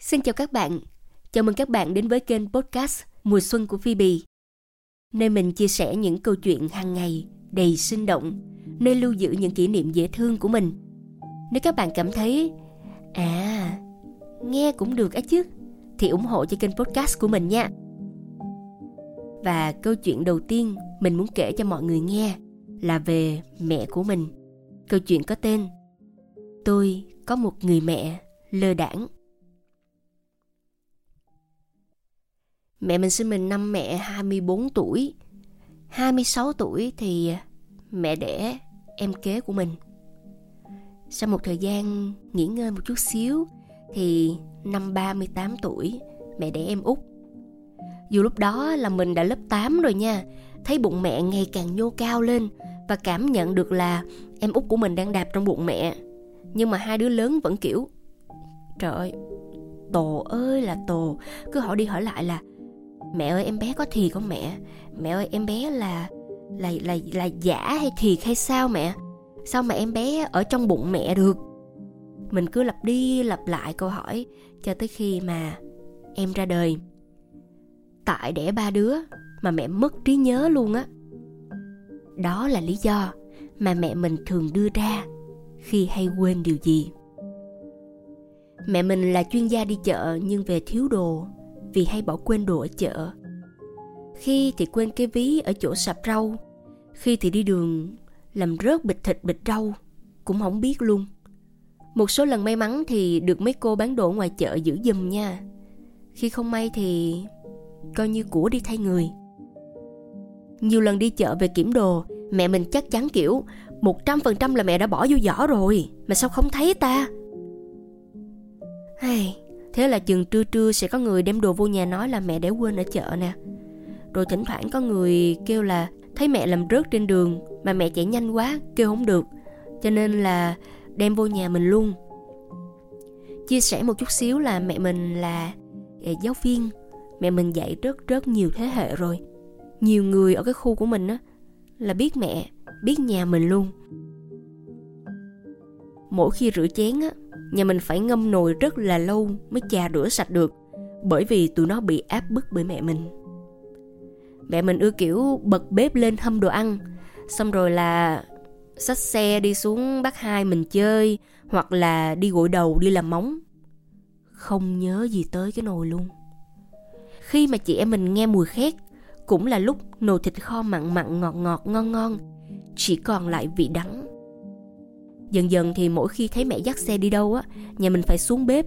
Xin chào các bạn. Chào mừng các bạn đến với kênh podcast Mùa xuân của phi bì Nơi mình chia sẻ những câu chuyện hàng ngày đầy sinh động, nơi lưu giữ những kỷ niệm dễ thương của mình. Nếu các bạn cảm thấy à, nghe cũng được á chứ thì ủng hộ cho kênh podcast của mình nha. Và câu chuyện đầu tiên mình muốn kể cho mọi người nghe là về mẹ của mình. Câu chuyện có tên Tôi có một người mẹ lơ đảng. Mẹ mình sinh mình năm mẹ 24 tuổi. 26 tuổi thì mẹ đẻ em kế của mình. Sau một thời gian nghỉ ngơi một chút xíu thì năm 38 tuổi mẹ đẻ em út. Dù lúc đó là mình đã lớp 8 rồi nha, thấy bụng mẹ ngày càng nhô cao lên và cảm nhận được là em út của mình đang đạp trong bụng mẹ. Nhưng mà hai đứa lớn vẫn kiểu Trời ơi, Tồ ơi là Tồ Cứ hỏi đi hỏi lại là Mẹ ơi, em bé có thiệt không mẹ? Mẹ ơi, em bé là là là là giả hay thiệt hay sao mẹ? Sao mà em bé ở trong bụng mẹ được? Mình cứ lặp đi lặp lại câu hỏi Cho tới khi mà em ra đời. Tại đẻ ba đứa Mà mẹ mất trí nhớ luôn á. Đó là lý do Mà mẹ mình thường đưa ra Khi hay quên điều gì. Mẹ mình là chuyên gia đi chợ Nhưng về thiếu đồ. Vì hay bỏ quên đồ ở chợ. Khi thì quên cái ví ở chỗ sạp rau Khi thì đi đường Làm rớt bịch thịt bịch rau Cũng không biết luôn. Một số lần may mắn thì được mấy cô bán đồ ngoài chợ giữ giùm nha. Khi không may thì Coi như của đi thay người. Nhiều lần đi chợ về kiểm đồ Mẹ mình chắc chắn kiểu một trăm phần trăm là mẹ đã bỏ vô giỏ rồi Mà sao không thấy ta? Hay, thế là chừng trưa trưa sẽ có người đem đồ vô nhà nói là mẹ để quên ở chợ nè. Rồi thỉnh thoảng có người kêu là thấy mẹ làm rớt trên đường mà mẹ chạy nhanh quá kêu không được. Cho nên là đem vô nhà mình luôn. Chia sẻ một chút xíu là mẹ mình là giáo viên. Mẹ mình dạy rất rất nhiều thế hệ rồi. Nhiều người ở cái khu của mình á là biết mẹ, biết nhà mình luôn. Mỗi khi rửa chén á nhà mình phải ngâm nồi rất là lâu mới chà rửa sạch được, bởi vì tụi nó bị áp bức bởi mẹ mình. Mẹ mình ưa kiểu bật bếp lên hâm đồ ăn, xong rồi là xách xe đi xuống bác hai mình chơi, hoặc là đi gội đầu đi làm móng. Không nhớ gì tới cái nồi luôn. Khi mà chị em mình nghe mùi khét, cũng là lúc nồi thịt kho mặn mặn ngọt ngọt ngon ngon, chỉ còn lại vị đắng dần dần thì mỗi khi thấy mẹ dắt xe đi đâu á, nhà mình phải xuống bếp,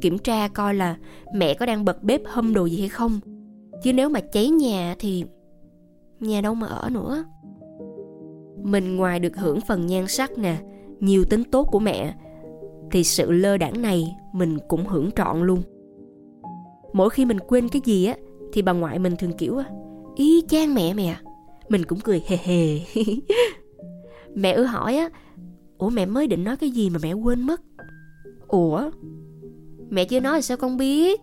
kiểm tra coi là mẹ có đang bật bếp hâm đồ gì hay không. Chứ nếu mà cháy nhà thì nhà đâu mà ở nữa. Mình ngoài được hưởng phần nhan sắc nè, nhiều tính tốt của mẹ, thì sự lơ đảng này mình cũng hưởng trọn luôn. Mỗi khi mình quên cái gì á, thì bà ngoại mình thường kiểu ý chang mẹ mẹ à? mình cũng cười hề hề. Mẹ ư hỏi á Ủa mẹ mới định nói cái gì mà mẹ quên mất? Ủa? Mẹ chưa nói thì sao con biết?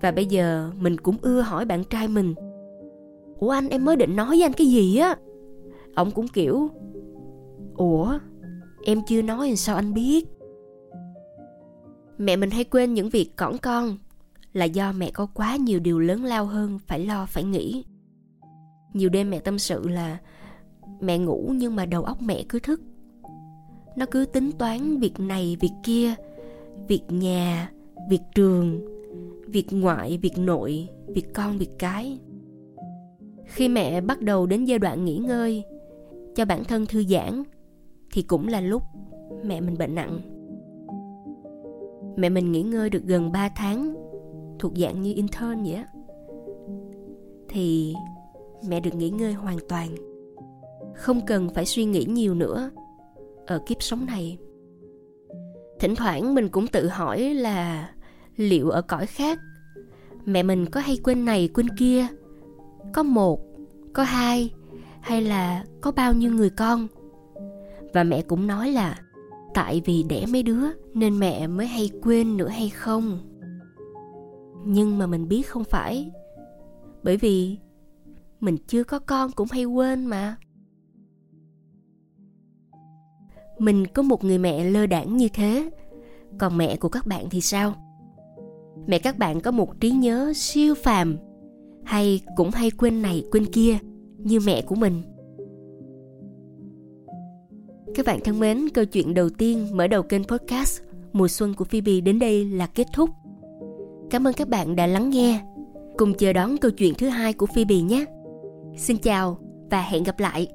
Và bây giờ mình cũng ưa hỏi bạn trai mình. Ủa anh em mới định nói với anh cái gì á? Ông cũng kiểu Ủa? Em chưa nói thì sao anh biết? Mẹ mình hay quên những việc cỏn con Là do mẹ có quá nhiều điều lớn lao hơn Phải lo phải nghĩ. Nhiều đêm mẹ tâm sự là mẹ ngủ nhưng mà đầu óc mẹ cứ thức. Nó cứ tính toán việc này, việc kia, việc nhà, việc trường, việc ngoại, việc nội, việc con, việc cái. Khi mẹ bắt đầu đến giai đoạn nghỉ ngơi, cho bản thân thư giãn, thì cũng là lúc mẹ mình bệnh nặng. Mẹ mình nghỉ ngơi được gần 3 tháng, thuộc dạng như intern vậy á. Thì mẹ được nghỉ ngơi hoàn toàn không cần phải suy nghĩ nhiều nữa ở kiếp sống này. Thỉnh thoảng mình cũng tự hỏi là liệu ở cõi khác, mẹ mình có hay quên này, quên kia? Có một, có hai, hay là có bao nhiêu người con? Và mẹ cũng nói là tại vì đẻ mấy đứa nên mẹ mới hay quên nữa hay không? Nhưng mà mình biết không phải, bởi vì mình chưa có con cũng hay quên mà mình có một người mẹ lơ đảng như thế. Còn mẹ của các bạn thì sao? Mẹ các bạn có một trí nhớ siêu phàm, hay cũng hay quên này quên kia, như mẹ của mình. Các bạn thân mến, câu chuyện đầu tiên mở đầu kênh podcast mùa xuân của phoebe đến đây là kết thúc. Cảm ơn các bạn đã lắng nghe. Cùng chờ đón câu chuyện thứ hai của phoebe nhé. Xin chào và hẹn gặp lại.